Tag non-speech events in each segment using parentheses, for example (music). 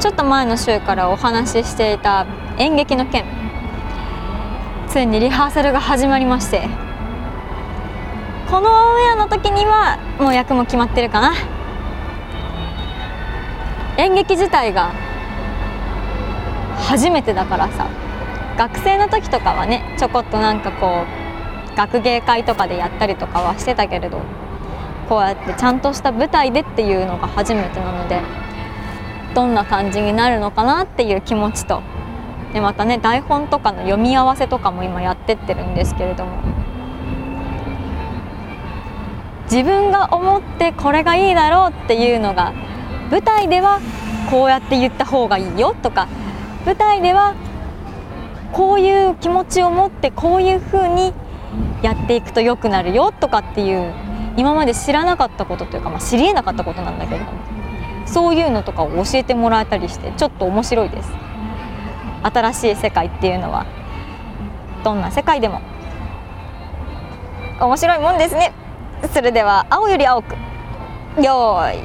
ちょっと前の週からお話ししていた演劇の件ついにリハーサルが始まりましてこのオンエアの時にはもう役も決まってるかな。演劇自体が初めてだからさ学生の時とかはねちょこっとなんかこう学芸会とかでやったりとかはしてたけれどこうやってちゃんとした舞台でっていうのが初めてなのでどんな感じになるのかなっていう気持ちとでまたね台本とかの読み合わせとかも今やってってるんですけれども。自分が思ってこれがいいだろうっていうのが舞台ではこうやって言った方がいいよとか舞台ではこういう気持ちを持ってこういうふうにやっていくと良くなるよとかっていう今まで知らなかったことというか、まあ、知りえなかったことなんだけれども。そういうのとかを教えてもらえたりしてちょっと面白いです。新しい世界っていうのは。どんな世界でも。面白いもんですね。それでは青より青く。よーい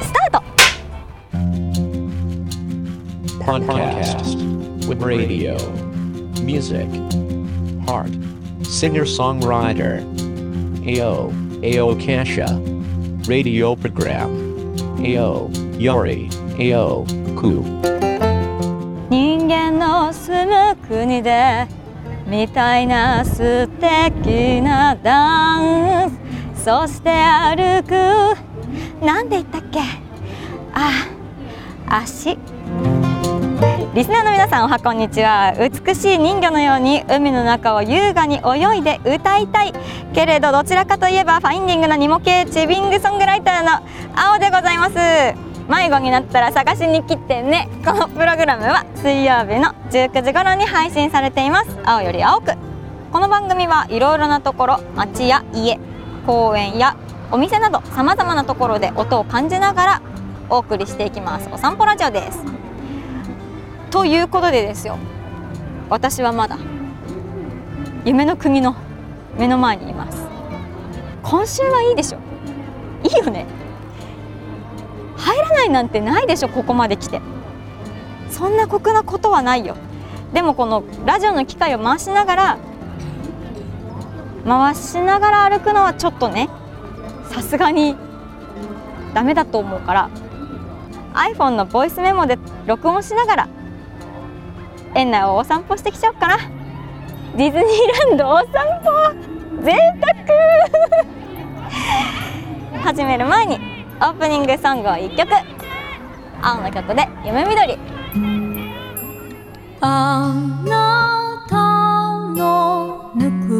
スタート。Podcast with radio, music, heart, singer songwriter, AO, AO Kasha, radio program, AO, Yori, AO, Ku. 人間の住む国でみたいな素敵なダンス。そして歩く。なんで言ったっけ？あ足。リスナーの皆さんおはこんにちは。美しい人魚のように海の中を優雅に泳いで歌いたい。けれどどちらかといえばファインディングなニモ系チビングソングライターの青でございます。迷子になったら探しに来てね。このプログラムは水曜日の19時頃に配信されています。青より青く。この番組はいろいろなところ街や家公園やお店などさまざまなところで音を感じながらお送りしていきます。お散歩ラジオです。ということでですよ。私はまだ夢の国の目の前にいます。今週はいいでしょ。いいよね。ないなんてないでしょここまで来て。そんな酷なことはないよ。でもこのラジオの機械を回しながら回しながら歩くのはちょっとねさすがにダメだと思うから iPhone のボイスメモで録音しながら園内をお散歩してきちゃおうかな。ディズニーランドお散歩。贅沢。始める前にオープニングソングを1曲。青の曲で「夢緑」あなたのぬく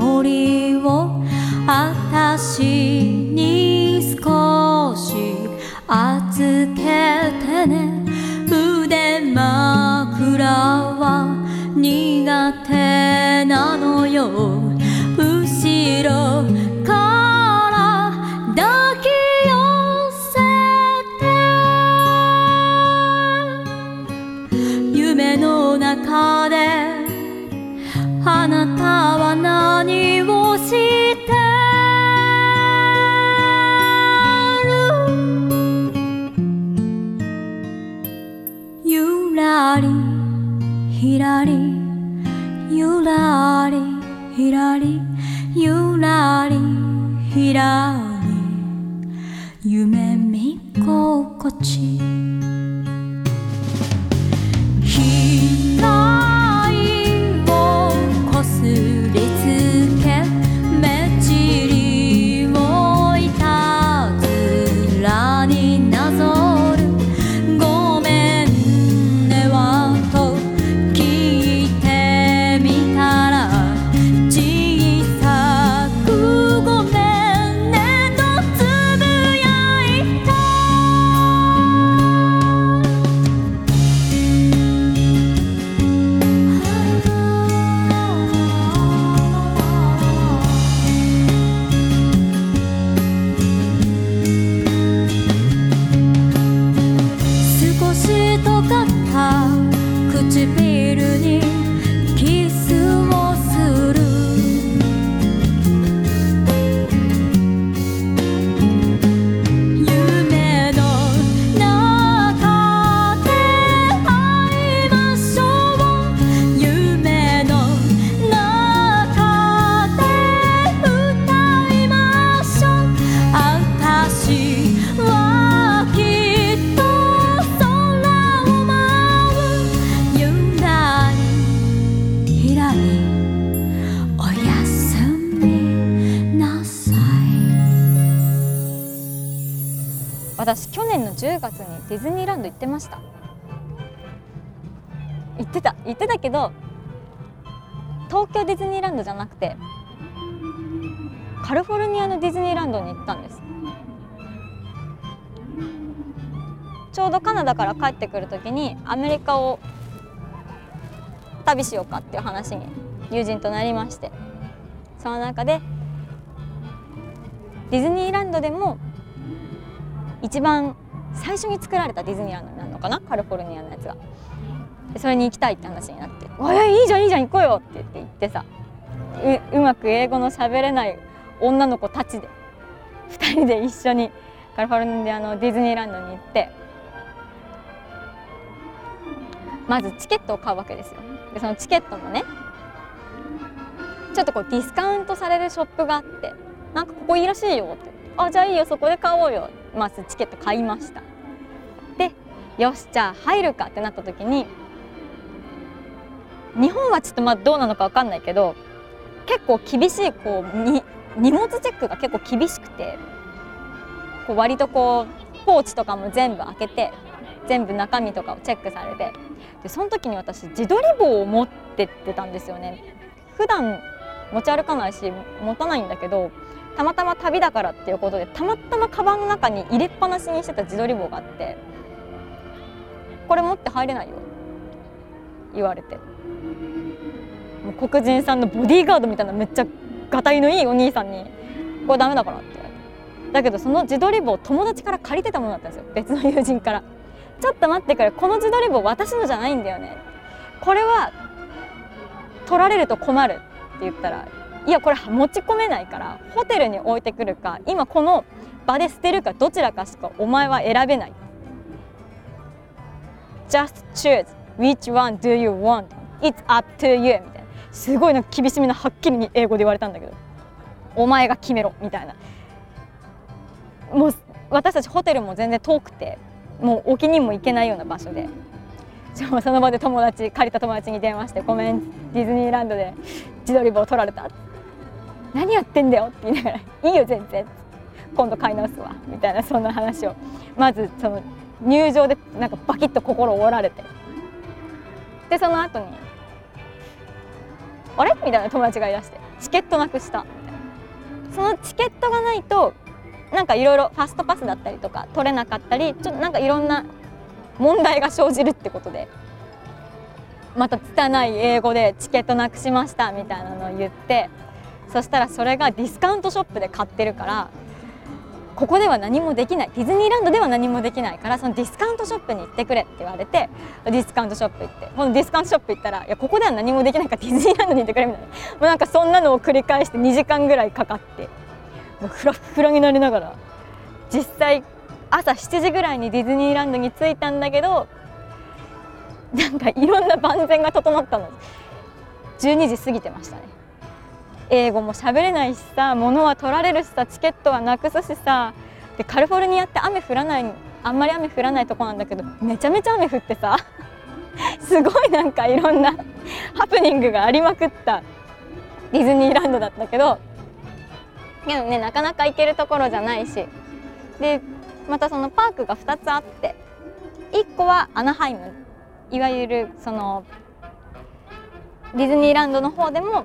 もりをあたしに少し預けてね。腕枕は苦手なのよ。後ろの中であなたは何をしてる？ゆらりひらりゆらりひらりゆらりひらり。夢見心地。行ってたけど東京ディズニーランドじゃなくてカリフォルニアのディズニーランドに行ったんです。ちょうどカナダから帰ってくる時にアメリカを旅しようかっていう話に友人となりましてその中でディズニーランドでも一番最初に作られたディズニーランドになるのかな？カリフォルニアのやつが。それに行きたいって話になって「おいいいじゃんいいじゃん行こうよ」って言って行ってさううまく英語の喋れない女の子たちで2人で一緒にカリフォルニアのディズニーランドに行ってまずチケットを買うわけですよ。でそのチケットもねちょっとこうディスカウントされるショップがあってなんかここいいらしいよって。あじゃあいいよそこで買おうよ。まずチケット買いました。でよしじゃあ入るかってなった時に日本はちょっとまあどうなのか分かんないけど結構厳しいこうに荷物チェックが結構厳しくてこう割とこうポーチとかも全部開けて全部中身とかをチェックされてでその時に私自撮り棒を持ってってたんですよね。普段持ち歩かないし持たないんだけどたまたま旅だからっていうことでたまたまカバンの中に入れっぱなしにしてた自撮り棒があってこれ持って入れないよ言われて。黒人さんのボディーガードみたいなめっちゃがたいのいいお兄さんに「これダメだから」って言われて。だけどその自撮り棒友達から借りてたものだったんですよ。別の友人から「ちょっと待ってくれ。この自撮り棒私のじゃないんだよね」これは取られると困るって言ったらいやこれ持ち込めないからホテルに置いてくるか今この場で捨てるかどちらかしかお前は選べない。Just choose which one do you want. It's up to you みたいな。すごいな厳しめなはっきりに英語で言われたんだけど。お前が決めろみたいな。もう私たちホテルも全然遠くてもう沖にも行けないような場所で。しかもその場で友達借りた友達に電話して「ごめんディズニーランドで自撮り棒取られた」何やってんだよ」って言いながら「いいよ全然」今度買い直すわ。みたいなそんな話を。まずその入場でなんかバキッと心を折られて。でその後に「あれ?」みたいな友達がいらして「チケットなくした」みたいなそのチケットがないとなんかいろいろファストパスだったりとか取れなかったりちょっとなんかいろんな問題が生じるってことでまた拙い英語でチケットなくしましたみたいなのを言ってそしたらそれがディスカウントショップで買ってるからここでは何もできない。ディズニーランドでは何もできないからそのディスカウントショップに行ってくれって言われてディスカウントショップ行ってこのディスカウントショップ行ったらいやここでは何もできないからディズニーランドに行ってくれみたいな。もうなんかそんなのを繰り返して2時間ぐらいかかってもうフラフラになりながら実際朝7時ぐらいにディズニーランドに着いたんだけどなんかいろんな万全が整ったの。12時過ぎてましたね。英語も喋れないしさ物は取られるしさチケットはなくすしさでカリフォルニアって雨降らないあんまり雨降らないとこなんだけどめちゃめちゃ雨降ってさ (laughs) すごいなんかいろんなハプニングがありまくった。ディズニーランドだったけど。でもねなかなか行けるところじゃないし。でまたそのパークが2つあって。1個はアナハイム。いわゆるそのディズニーランドの方でも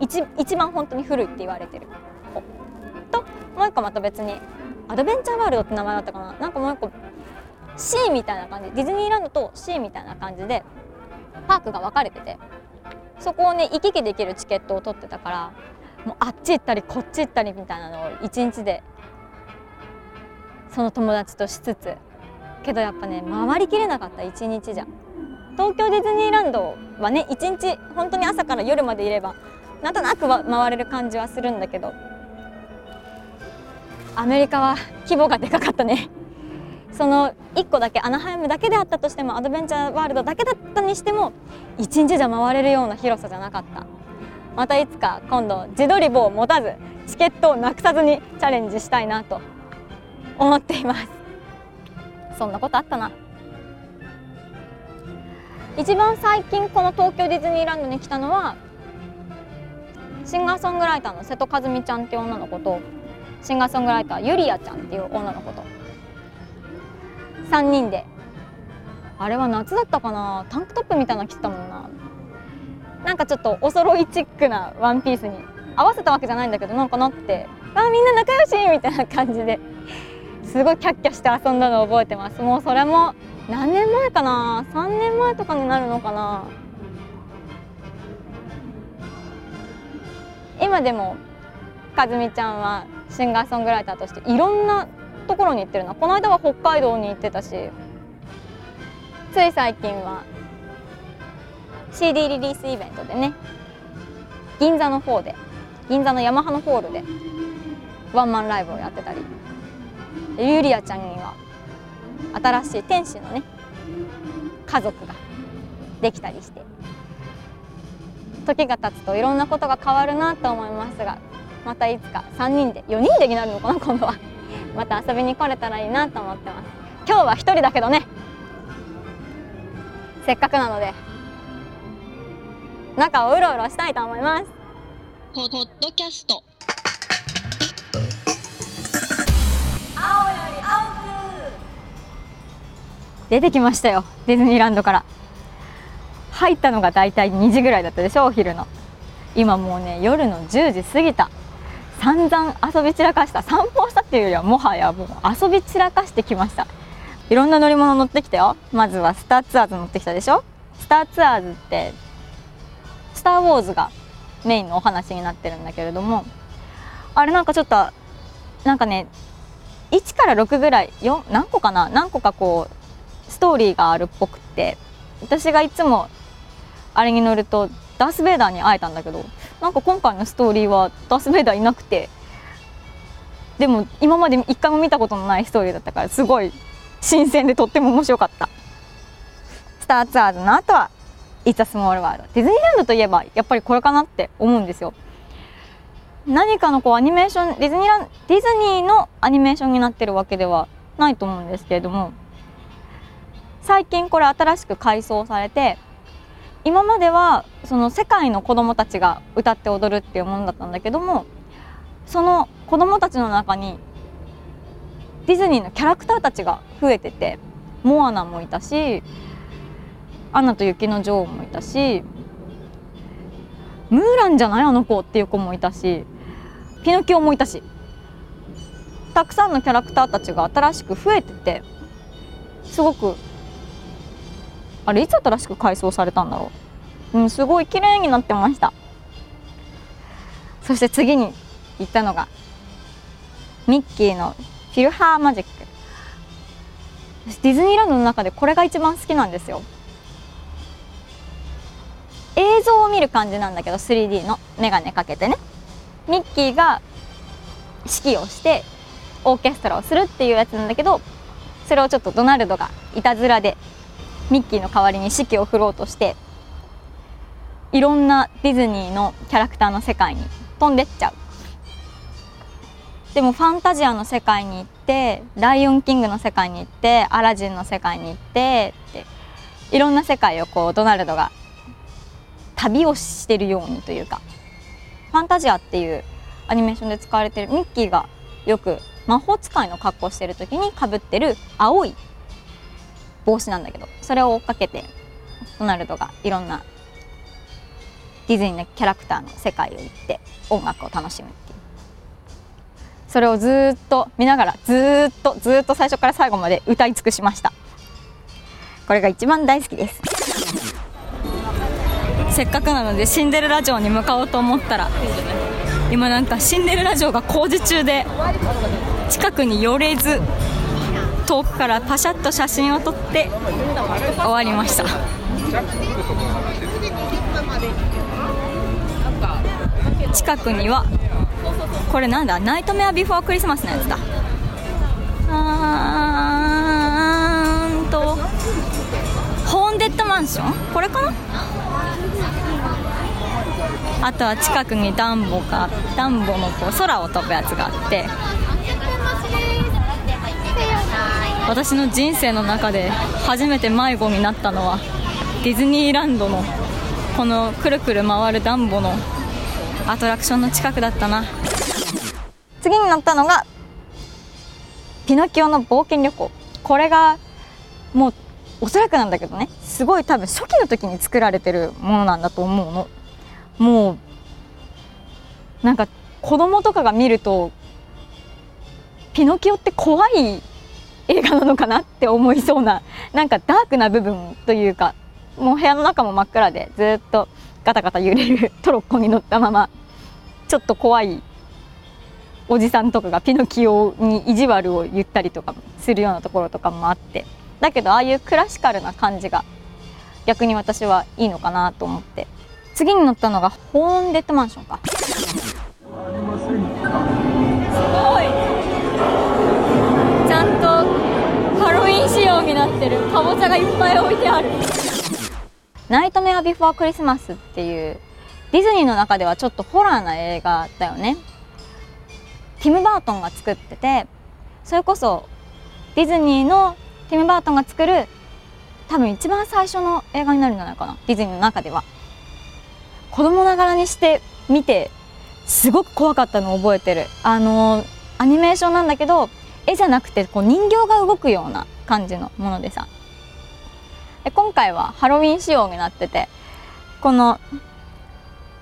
一一番本当に古いって言われてる。ともう一個また別にアドベンチャーワールドって名前だったかな。なんかもう一個 C みたいな感じ。ディズニーランドと C みたいな感じでパークが分かれててそこをね行き来できるチケットを取ってたからもうあっち行ったりこっち行ったりみたいなのを一日でその友達としつつけどやっぱね回りきれなかった一日じゃ。東京ディズニーランドはね一日本当に朝から夜までいればなんとなく回れる感じはするんだけど。アメリカは規模がでかかったね。その1個だけアナハイムだけであったとしてもアドベンチャーワールドだけだったにしても1日じゃ回れるような広さじゃなかった。またいつか今度自撮り棒を持たずチケットをなくさずにチャレンジしたいなと。思っています。そんなことあったな。一番最近この東京ディズニーランドに来たのはシンガーソングライターの瀬戸和美ちゃんっていう女の子とシンガーソングライターゆりあちゃんっていう女の子と3人で。あれは夏だったかな？タンクトップみたいなの着てたもんな。なんかちょっとお揃いチックなワンピースに合わせたわけじゃないんだけどなんかなって。あみんな仲良しみたいな感じで。すごいキャッキャして遊んだのを覚えてます。もうそれも何年前かな？3年前とかになるのかな？今でもかずみちゃんはシンガーソングライターとしていろんなところに行ってるな。この間は北海道に行ってたしつい最近は CD リリースイベントでね銀座の方で銀座のヤマハのホールでワンマンライブをやってたりゆりあちゃんには新しい天使のね家族ができたりして時が経つといろんなことが変わるなと思いますがまたいつか3人で4人でになるのかな今度は。(laughs) また遊びに来れたらいいなと思ってます。今日は1人だけどね。せっかくなので中をうろうろしたいと思います。ポッドキャスト。出てきましたよ。ディズニーランドから入ったのがだいたい2時ぐらいだったでしょお昼の。今もうね夜の10時過ぎた。散々遊び散らかした。散歩したっていうよりはもはやもう遊び散らかしてきました。いろんな乗り物乗ってきたよ。まずはスターツアーズ乗ってきたでしょ。スターツアーズってスター・ウォーズがメインのお話になってるんだけれどもあれなんかちょっとなんかね1から6ぐらい何個かな？何個かこうストーリーがあるっぽくって私がいつもあれに乗るとダース・ベイダーに会えたんだけどなんか今回のストーリーはダース・ベイダーいなくてでも今まで一回も見たことのないストーリーだったからすごい新鮮でとっても面白かった。スターツアーズの後は「It's a Small World」ディズニーランドといえばやっぱりこれかなって思うんですよ。何かのこうアニメーションディズニーランディズニーのアニメーションになってるわけではないと思うんですけれども最近これ新しく改装されて今まではその世界の子どもたちが歌って踊るっていうものだったんだけどもその子どもたちの中にディズニーのキャラクターたちが増えててモアナもいたし「アナと雪の女王」もいたしムーランじゃないあの子っていう子もいたしピノキオもいたしたくさんのキャラクターたちが新しく増えててすごくあれいつ新しく改装されたんだろう、うん、すごい綺麗になってました。そして次に行ったのがミッキーのフィルハーマジック。ディズニーランドの中でこれが一番好きなんですよ。映像を見る感じなんだけど 3D の。眼鏡かけてね。ミッキーが指揮をしてオーケストラをするっていうやつなんだけどそれをちょっとドナルドがいたずらでミッキーの代わりに指揮を振ろうとしていろんなディズニーのキャラクターの世界に飛んでっちゃう。でもファンタジアの世界に行ってライオンキングの世界に行ってアラジンの世界に行ってっていろんな世界をこうドナルドが旅をしてるようにというかファンタジアっていうアニメーションで使われてるミッキーがよく魔法使いの格好してる時にかぶってる青い帽子なんだけどそれを追っかけてドナルドがいろんなディズニーのキャラクターの世界を行って音楽を楽しむっていう。それをずっと見ながらずっとずっと最初から最後まで歌い尽くしました。これが一番大好きです。せっかくなのでシンデレラ城に向かおうと思ったら今なんかシンデレラ城が工事中で近くに寄れず遠くからパシャッと写真を撮って終わりました。近くにはこれなんだ？ナイトメアビフォークリスマスのやつだ。あーんとホーンデッドマンション？これかな？あとは近くにダンボがダンボのこう空を飛ぶやつがあって私の人生の中で初めて迷子になったのはディズニーランドのこのくるくる回るダンボのアトラクションの近くだったな。次に乗ったのがピノキオの冒険旅行。これがもうおそらくなんだけどねすごい多分初期の時に作られてるものなんだと思うの。もうなんか子供とかが見るとピノキオって怖い映画なのかなって思いそうななんかダークな部分というかもう部屋の中も真っ暗でずっとガタガタ揺れるトロッコに乗ったままちょっと怖いおじさんとかがピノキオに意地悪を言ったりとかするようなところとかもあってだけどああいうクラシカルな感じが逆に私はいいのかなと思って。次に乗ったのがホーンデッドマンションか。ちロウィン仕様になってるかぼちゃがいっぱい置いてある。ナイトメアビフォークリスマスっていうディズニーの中ではちょっとホラーな映画だよね。ティム・バートンが作っててそれこそディズニーのティム・バートンが作る多分一番最初の映画になるんじゃないかな。ディズニーの中では。子供ながらにして見てすごく怖かったのを覚えてる。あのアニメーションなんだけど絵じゃなくてこう人形が動くような感じのものでさ。で今回はハロウィン仕様になっててこの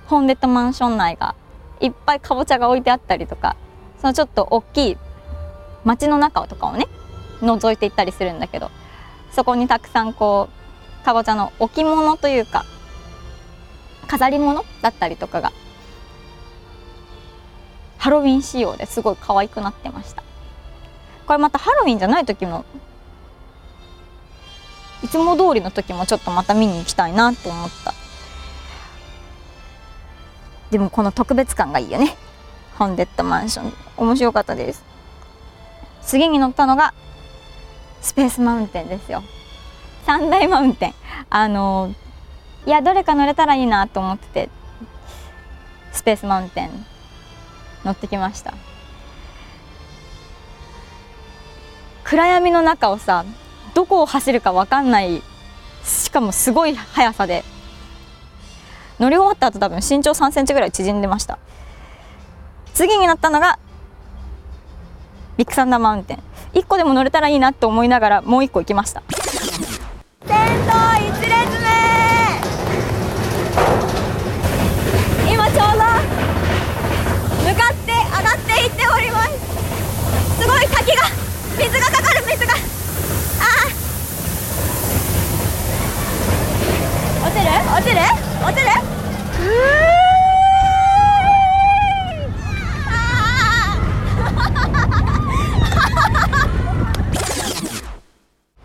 ホンデッドマンション内がいっぱいかぼちゃが置いてあったりとかそのちょっと大きい街の中とかをね覗いていったりするんだけどそこにたくさんこうかぼちゃの置物というか飾り物だったりとかがハロウィン仕様ですごい可愛くなってました。これまたハロウィンじゃない時もいつも通りの時もちょっとまた見に行きたいなと思った。でもこの特別感がいいよね。ホンデッドマンション。面白かったです。次に乗ったのがスペースマウンテンですよ。三大マウンテン。あのいやどれか乗れたらいいなと思っててスペースマウンテン乗ってきました。暗闇の中をさどこを走るか分かんない。しかもすごい速さで。乗り終わった後多分身長3センチぐらい縮んでました。次になったのがビッグサンダーマウンテン。1個でも乗れたらいいなと思いながらもう1個行きました。先頭1列目。今ちょうど向かって上がっていっております。すごい滝が水がかかる水があー落ちる？落ちる？落ちる？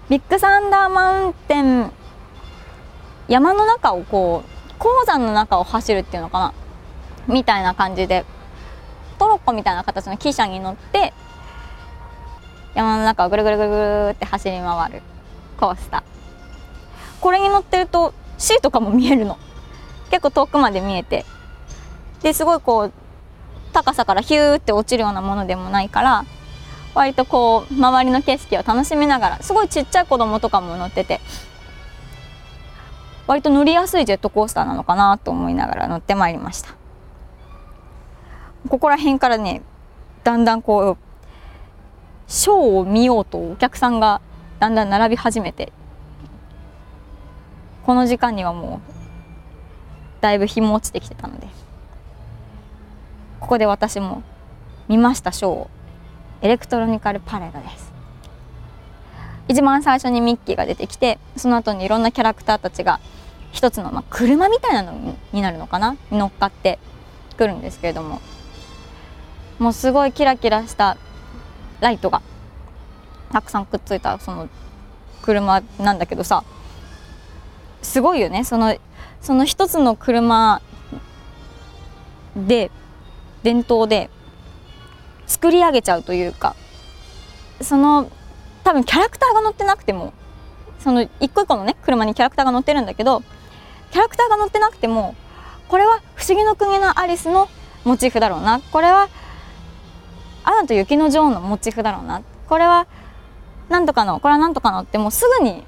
ビッグサンダーマウンテン山の中をこう鉱山の中を走るっていうのかな？みたいな感じでトロッコみたいな形の汽車に乗って山の中をぐるぐるぐるぐるって走り回るコースター。これに乗ってると C とかも見えるの。結構遠くまで見えて。ですごいこう高さからヒューって落ちるようなものでもないから割とこう周りの景色を楽しみながらすごいちっちゃい子供とかも乗ってて割と乗りやすいジェットコースターなのかなと思いながら乗ってまいりました。ここら辺からねだんだんこうショーを見ようとお客さんがだんだん並び始めてこの時間にはもうだいぶ日も落ちてきてたのでここで私も見ましたショーを。エレクトロニカルパレードです。一番最初にミッキーが出てきてその後にいろんなキャラクターたちが一つの、まあ、車みたいなのになるのかな乗っかってくるんですけれどももうすごいキラキラしたライトがたくさんくっついたその車なんだけどさすごいよね。そのその一つの車で伝統で作り上げちゃうというかその多分キャラクターが乗ってなくてもその一個一個のね車にキャラクターが乗ってるんだけどキャラクターが乗ってなくてもこれは「不思議の国のアリス」のモチーフだろうな。これは「アナと雪の女王」のモチーフだろうな。これはなんとかのこれはなんとかのってもうすぐに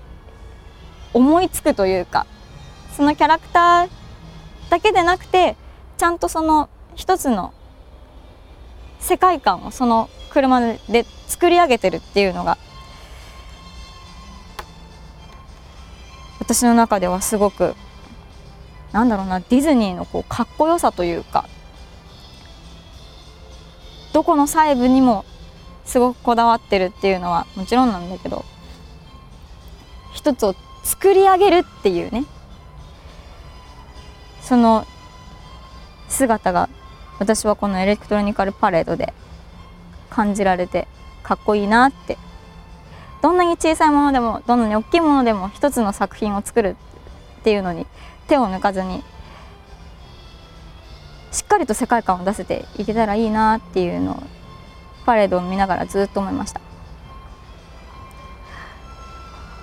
思いつくというかそのキャラクターだけでなくてちゃんとその一つの世界観をその車で作り上げてるっていうのが私の中ではすごくなんだろうなディズニーのこうかっこよさというかどこの細部にもすごくこだわってるっていうのはもちろんなんだけど一つを作り上げるっていうね。その姿が私はこのエレクトロニカルパレードで感じられてかっこいいなって。どんなに小さいものでもどんなに大きいものでも一つの作品を作るっていうのに手を抜かずにしっかりと世界観を出せていけたらいいなっていうのをパレードを見ながらずっと思いました。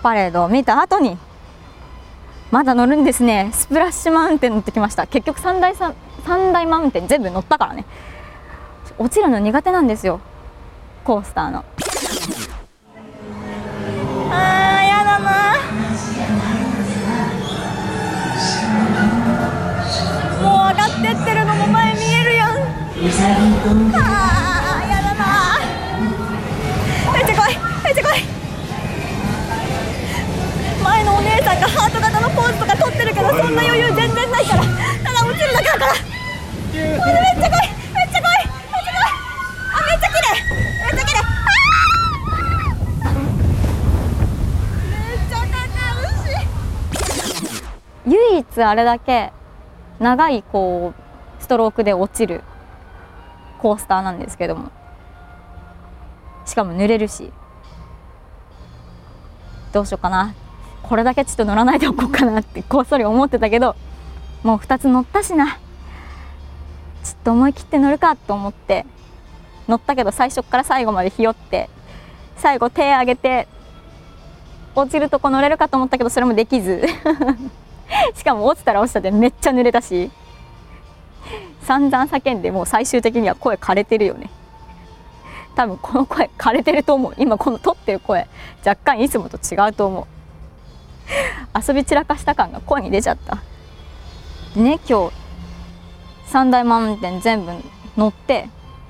パレードを見た後にまだ乗るんですね。スプラッシュマウンテン乗ってきました。結局三大三大マウンテン全部乗ったからね。落ちるの苦手なんですよ。コースターの。あーやだな。もう上がってってるのも前見えるやん。お姉さんがハート型のポーズとか撮ってるけどそんな余裕全然ないから。ただ落ちるだけだから。めっちゃ怖い。めっちゃ怖い。めっちゃ怖い。あめっちゃ綺麗めっちゃ綺麗あーめっちゃ楽しい。唯一あれだけ長い。こうストロークで落ちるコースターなんですけどもしかも濡れるしどうしようかなこれだけちょっと乗らないでおこうかなって (laughs) こっそり思ってたけどもう2つ乗ったしな。ちょっと思い切って乗るかと思って乗ったけど最初から最後までひよって最後手上げて落ちるとこ乗れるかと思ったけどそれもできず。(laughs) しかも落ちたら落ちたでめっちゃ濡れたし。散々叫んでもう最終的には声枯れてるよね。多分この声枯れてると思う。今この撮ってる声若干いつもと違うと思う。(laughs) 遊び散らかした感が声に出ちゃったでね今日三大マウンテン全部乗って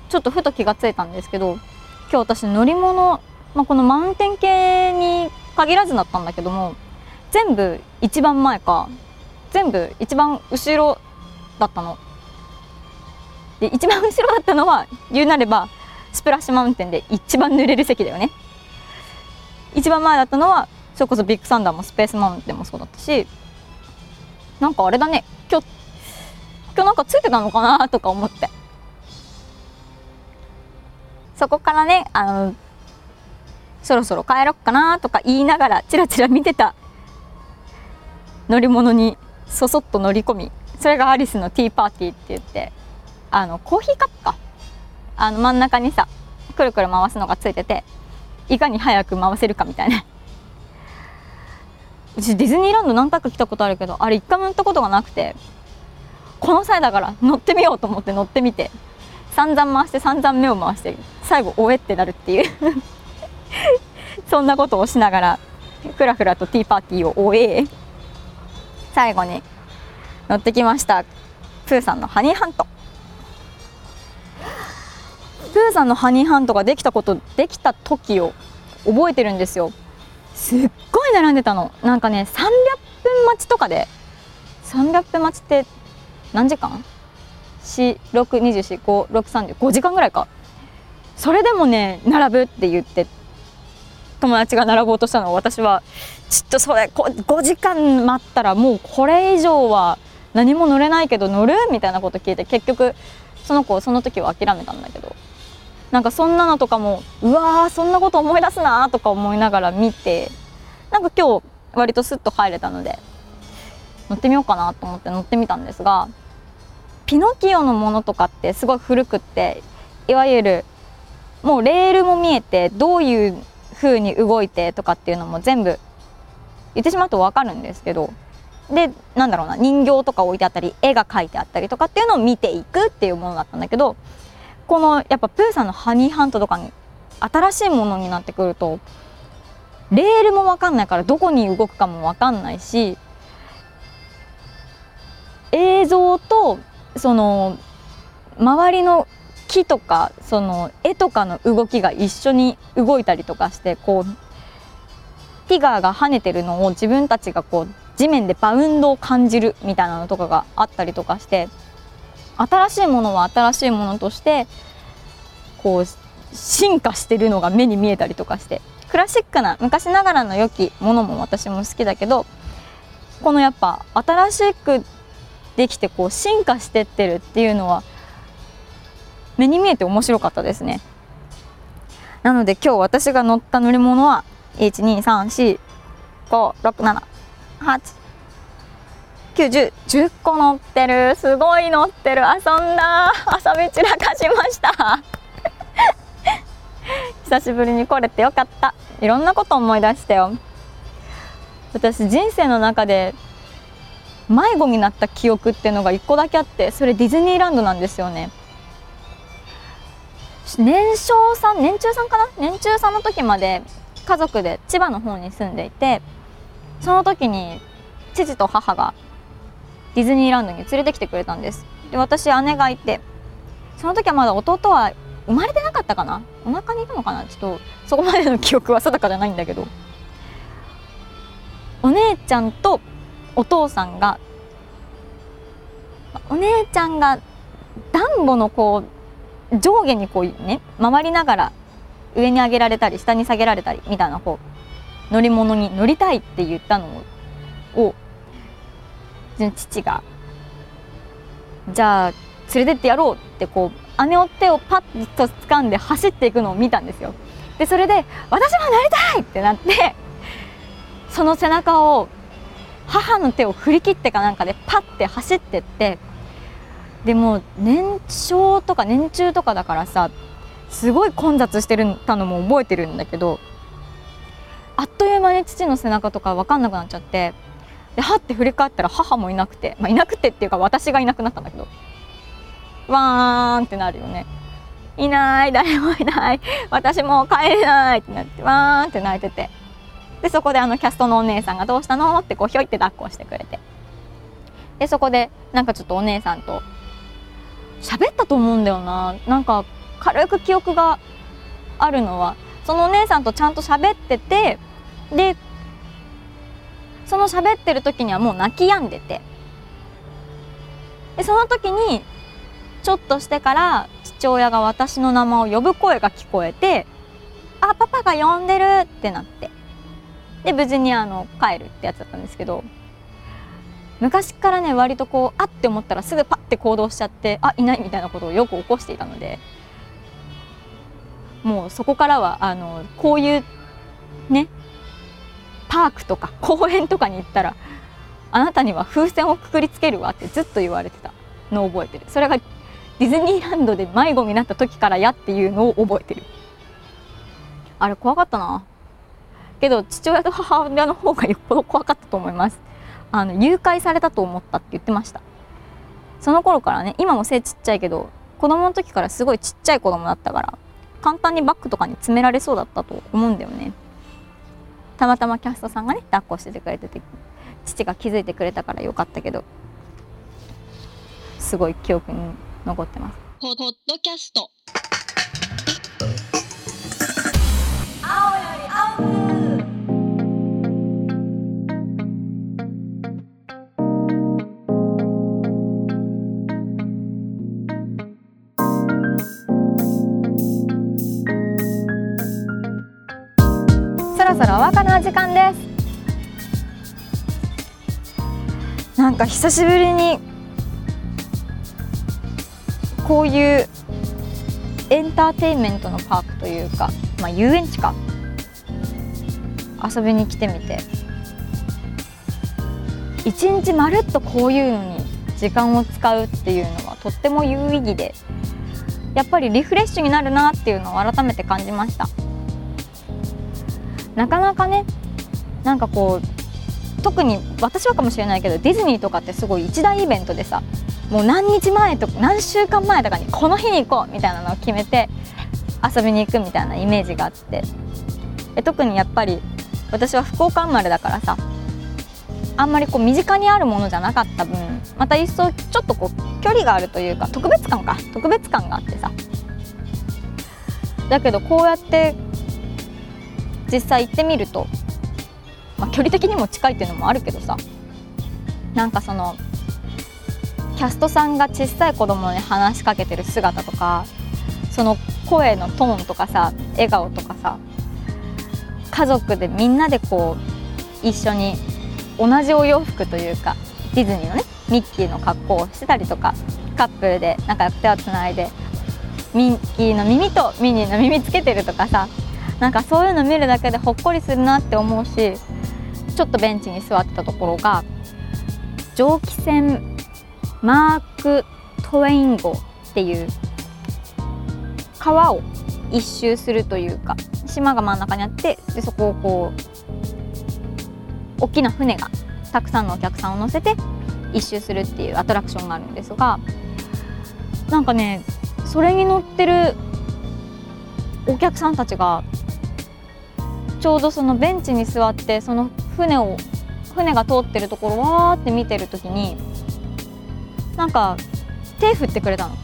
ちょっとふと気がついたんですけど今日私乗り物、まあ、このマウンテン系に限らずだったんだけども全部一番前か全部一番後ろだったの。で一番後ろだったのは言うなればスプラッシュマウンテンで一番濡れる席だよね。一番前だったのはそれこそビッグサンダーもスペースマウンテンもそうだったしなんかあれだね。今日今日なんかついてたのかなとか思って。そこからねあのそろそろ帰ろっかなとか言いながらチラチラ見てた乗り物にそそっと乗り込みそれがアリスのティーパーティーって言ってあのコーヒーカップか。あの真ん中にさくるくる回すのがついてていかに早く回せるかみたいな。うちディズニーランド何回か来たことあるけどあれ一回も乗ったことがなくてこの際だから乗ってみようと思って乗ってみて散々回して散々目を回して最後おえってなるっていう。(laughs) そんなことをしながらふらふらとティーパーティーを終え最後に乗ってきましたプーさんのハニーハント。プーさんのハニーハントができたことできた時を覚えてるんですよ。すっごい並んでたの。なんかね300分待ちとかで300分待ちって何時間 ?462456305 時間ぐらいか。それでもね並ぶって言って友達が並ぼうとしたの。を私はちょっとそれ5時間待ったらもうこれ以上は何も乗れないけど乗る？みたいなこと聞いて結局その子その時は諦めたんだけど。なんかそんなのとかもうわーそんなこと思い出すなとか思いながら見てなんか今日割とスッと入れたので乗ってみようかなと思って乗ってみたんですがピノキオのものとかってすごい古くっていわゆるもうレールも見えてどういう風に動いてとかっていうのも全部言ってしまうと分かるんですけどでなんだろうな人形とか置いてあったり絵が描いてあったりとかっていうのを見ていくっていうものだったんだけどこのやっぱプーさんのハニーハントとかに新しいものになってくるとレールも分かんないからどこに動くかも分かんないし映像とその周りの木とかその絵とかの動きが一緒に動いたりとかしてこうティガーが跳ねてるのを自分たちがこう地面でバウンドを感じるみたいなのとかがあったりとかして新しいものは新しいものとしてこう進化してるのが目に見えたりとかしてクラシックな昔ながらの良きものも私も好きだけどこのやっぱ新しくできてこう進化してってるっていうのは目に見えて面白かったですね。なので今日私が乗った乗り物は1 2 3 4 5 6 7 8 10個乗ってる。すごい乗ってる。遊んだ。遊び散らかしました。(laughs) 久しぶりに来れてよかった。いろんなこと思い出したよ。私人生の中で迷子になった記憶っていうのが1個だけあってそれディズニーランドなんですよね。年少さん年中さんかな？年中さんの時まで家族で千葉の方に住んでいてその時に父と母がディズニーランドに連れてきてくれたんです。で私姉がいてその時はまだ弟は生まれてなかったかな？お腹にいたのかな？ちょっとそこまでの記憶は定かじゃないんだけど。お姉ちゃんとお父さんがお姉ちゃんがダンボのこう上下にこうね回りながら上に上げられたり下に下げられたりみたいなこう乗り物に乗りたいって言ったのを父がじゃあ連れてってやろうってこう姉の手をパッと掴んで走っていくのを見たんですよ。でそれで私も乗りたいってなって (laughs) その背中を母の手を振り切ってかなんかでパッて走ってってでも年少とか年中とかだからさすごい混雑してるたのも覚えてるんだけどあっという間に父の背中とか分かんなくなっちゃってではって振り返ったら母もいなくて、まあ、いなくてっていうか私がいなくなったんだけどわーんってなるよね。いない誰もいない。私もう帰れないってなってわーんって泣いてて。でそこであのキャストのお姉さんが「どうしたの?」ってこうひょいって抱っこしてくれて。でそこでなんかちょっとお姉さんと喋ったと思うんだよな。なんか軽く記憶があるのはそのお姉さんとちゃんと喋っててでその喋ってる時にはもう泣き止んでてでその時にちょっとしてから父親が私の名前を呼ぶ声が聞こえて「あパパが呼んでる!」ってなってで無事にあの帰るってやつだったんですけど昔からね割とこうあって思ったらすぐパッて行動しちゃってあいないみたいなことをよく起こしていたのでもうそこからはあのこういうねパークとか公園とかに行ったらあなたには風船をくくりつけるわってずっと言われてた。のを覚えてる。それがディズニーランドで迷子になった時からやっていうのを覚えてる。あれ怖かったな。けど父親と母親の方がよっぽど怖かったと思います。あの誘拐されたと思ったって言ってました。その頃からね今も背ちっちゃいけど子供の時からすごいちっちゃい子供だったから簡単にバッグとかに詰められそうだったと思うんだよね。たまたまキャストさんがね抱っこしててくれてて父が気づいてくれたからよかったけどすごい記憶に残ってます。ポッドキャスト。ろそろお別れの時間です。なんか久しぶりにこういうエンターテインメントのパークというか、まあ、遊園地か遊びに来てみて。一日まるっとこういうのに時間を使うっていうのはとっても有意義でやっぱりリフレッシュになるなっていうのを改めて感じました。なかなかねなんかこう特に私はかもしれないけどディズニーとかってすごい一大イベントでさもう何日前とか何週間前とかにこの日に行こうみたいなのを決めて遊びに行くみたいなイメージがあって。で特にやっぱり私は福岡生まれだからさあんまりこう身近にあるものじゃなかった分また一層ちょっとこう距離があるというか特別感か特別感があってさ。だけどこうやって実際行ってみると、まあ、距離的にも近いっていうのもあるけどさなんかそのキャストさんが小さい子供に話しかけてる姿とかその声のトーンとかさ笑顔とかさ家族でみんなでこう一緒に同じお洋服というかディズニーのねミッキーの格好をしてたりとかカップルで仲良く手をつないでミッキーの耳とミニーの耳つけてるとかさなんかそういうの見るだけでほっこりするなって思うしちょっとベンチに座ってたところが蒸気船マーク・トウェイン号っていう川を一周するというか島が真ん中にあってでそこをこう大きな船がたくさんのお客さんを乗せて一周するっていうアトラクションがあるんですがなんかねそれに乗ってるお客さんたちがちょうどそのベンチに座ってその船を船が通ってるところをわーって見てる時になんか手振ってくれたの。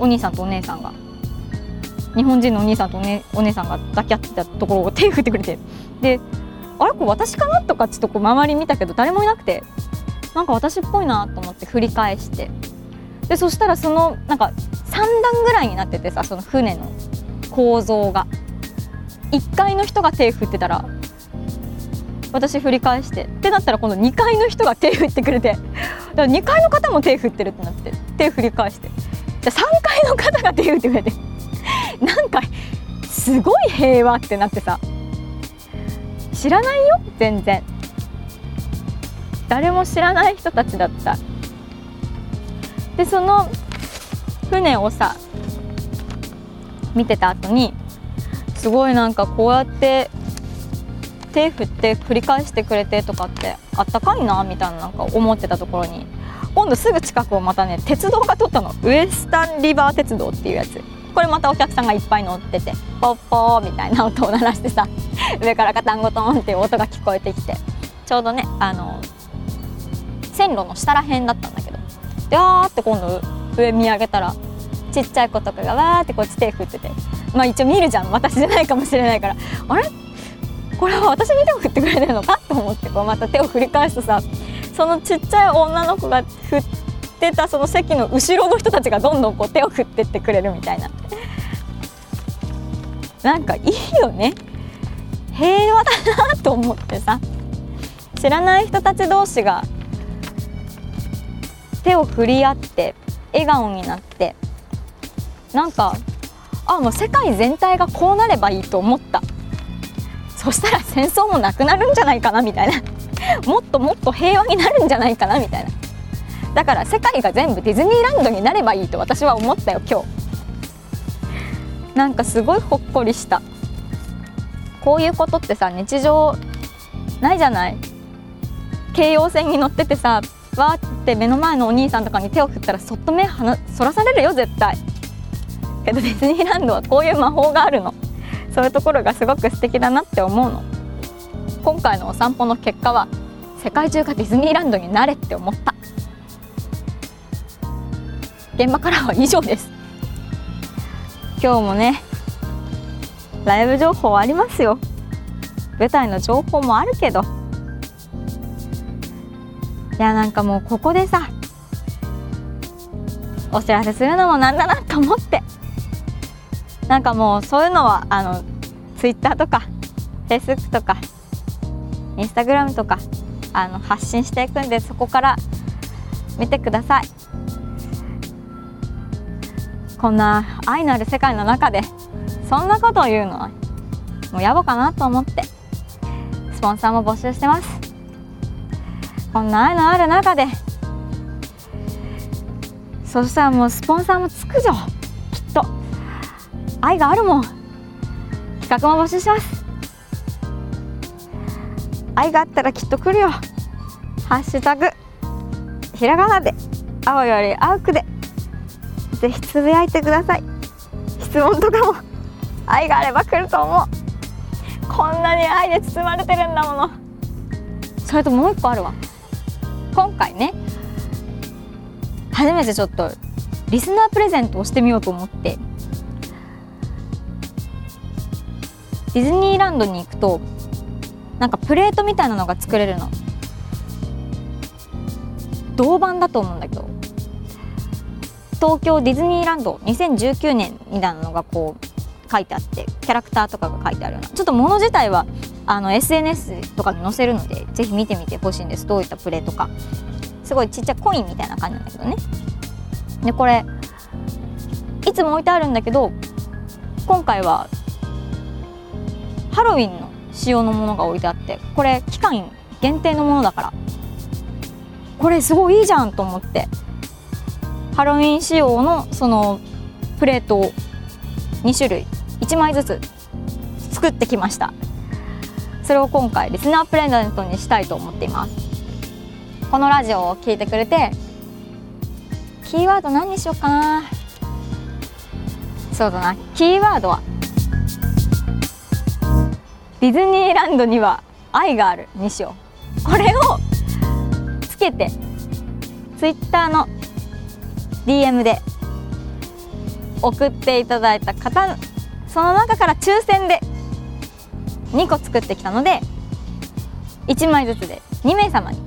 お兄さんとお姉さんが。日本人のお兄さんとお,、ね、お姉さんが抱き合ってたところを手振ってくれて。であれこれ私かなとかちょっとこう周り見たけど誰もいなくて。なんか私っぽいなと思って振り返して。でそしたらそのなんか3段ぐらいになっててさその船の構造が。1階の人が手振ってたら私振り返してってなったら今度2階の人が手振ってくれてだから2階の方も手振ってるってなって手振り返して。じゃあ3階の方が手振ってくれてなんかすごい平和ってなってさ。知らないよ？全然。誰も知らない人たちだった。でその船をさ見てた後にすごいなんかこうやって手振って繰り返してくれてとかってあったかいなみたいななんか思ってたところに今度すぐ近くをまたね鉄道が通ったの。ウエスタンリバー鉄道っていうやつ。これまたお客さんがいっぱい乗っててポッポーみたいな音を鳴らしてさ (laughs) 上からガタンゴトンっていう音が聞こえてきてちょうどねあの線路の下らへんだったんだけどでわーって今度上見上げたらちっちゃい子とかがわーってこっち手振ってて。まあ一応見るじゃん。私じゃないかもしれないから。あれ？これは私に手を振ってくれてるの？かと思ってこうまた手を振り返すとさ。そのちっちゃい女の子が振ってたその席の後ろの人たちがどんどんこう手を振ってってくれるみたいな。なんかいいよね。平和だなと思ってさ。知らない人たち同士が手を振り合って笑顔になってなんかあもう世界全体がこうなればいいと思った。そしたら戦争もなくなるんじゃないかなみたいな。(laughs) もっともっと平和になるんじゃないかなみたいな。だから世界が全部ディズニーランドになればいいと私は思ったよ今日。なんかすごいほっこりした。こういうことってさ日常ないじゃない。京葉線に乗っててさわーって目の前のお兄さんとかに手を振ったらそっと目はそらされるよ絶対。けどディズニーランドはこういう魔法があるの。そういうところがすごく素敵だなって思うの。今回のお散歩の結果は世界中がディズニーランドになれって思った。現場からは以上です。今日もねライブ情報ありますよ。舞台の情報もあるけど。いやなんかもうここでさお知らせするのもなんだなと思って。なんかもうそういうのはあのツイッターとかフェイスブックとかインスタグラムとかあの発信していくんでそこから見てください。こんな愛のある世界の中でそんなことを言うのはもう野暮かなと思ってスポンサーも募集してます。こんな愛のある中で。そしたらもうスポンサーもつくじゃんきっと。愛があるもん。企画も募集します。愛があったらきっと来るよ。ハッシュタグ。ひらがなで。青より青くで。ぜひつぶやいてください。質問とかも。愛があれば来ると思う。こんなに愛で包まれてるんだもの。それともう一個あるわ。今回ね初めてちょっとリスナープレゼントをしてみようと思って。ディズニーランドに行くとなんかプレートみたいなのが作れるの。銅板だと思うんだけど。東京ディズニーランド2019年みたいなのがこう書いてあってキャラクターとかが書いてあるようなちょっと物自体はあの SNS とかに載せるのでぜひ見てみてほしいんです。どういったプレートか。すごいちっちゃいコインみたいな感じなんだけどね。でこれいつも置いてあるんだけど今回はハロウィンの仕様のものが置いてあってこれ期間限定のものだから。これすごいいいじゃんと思って。ハロウィン仕様のそのプレートを2種類1枚ずつ作ってきました。それを今回リスナープレゼントにしたいと思っています。このラジオを聞いてくれてキーワード何にしようかな？そうだな。キーワードはディズニーランドには愛があるにしよう。これをつけてツイッターの DM で送っていただいた方その中から抽選で2個作ってきたので1枚ずつで2名様に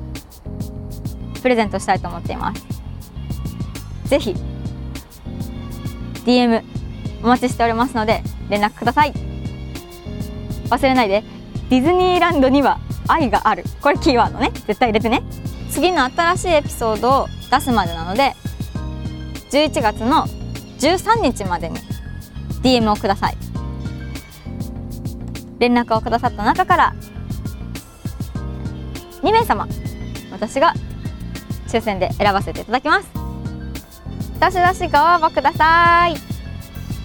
プレゼントしたいと思っています。ぜひ DM お待ちしておりますので連絡ください。忘れないでディズニーランドには愛がある。これキーワードね。絶対入れてね。次の新しいエピソードを出すまでなので11月の13日までに DM をください。連絡をくださった中から2名様私が抽選で選ばせていただきます。どしどしご応募ください。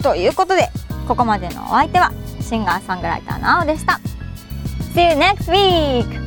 ということでここまでのお相手はシンガーソングライターの青でした。See you next week!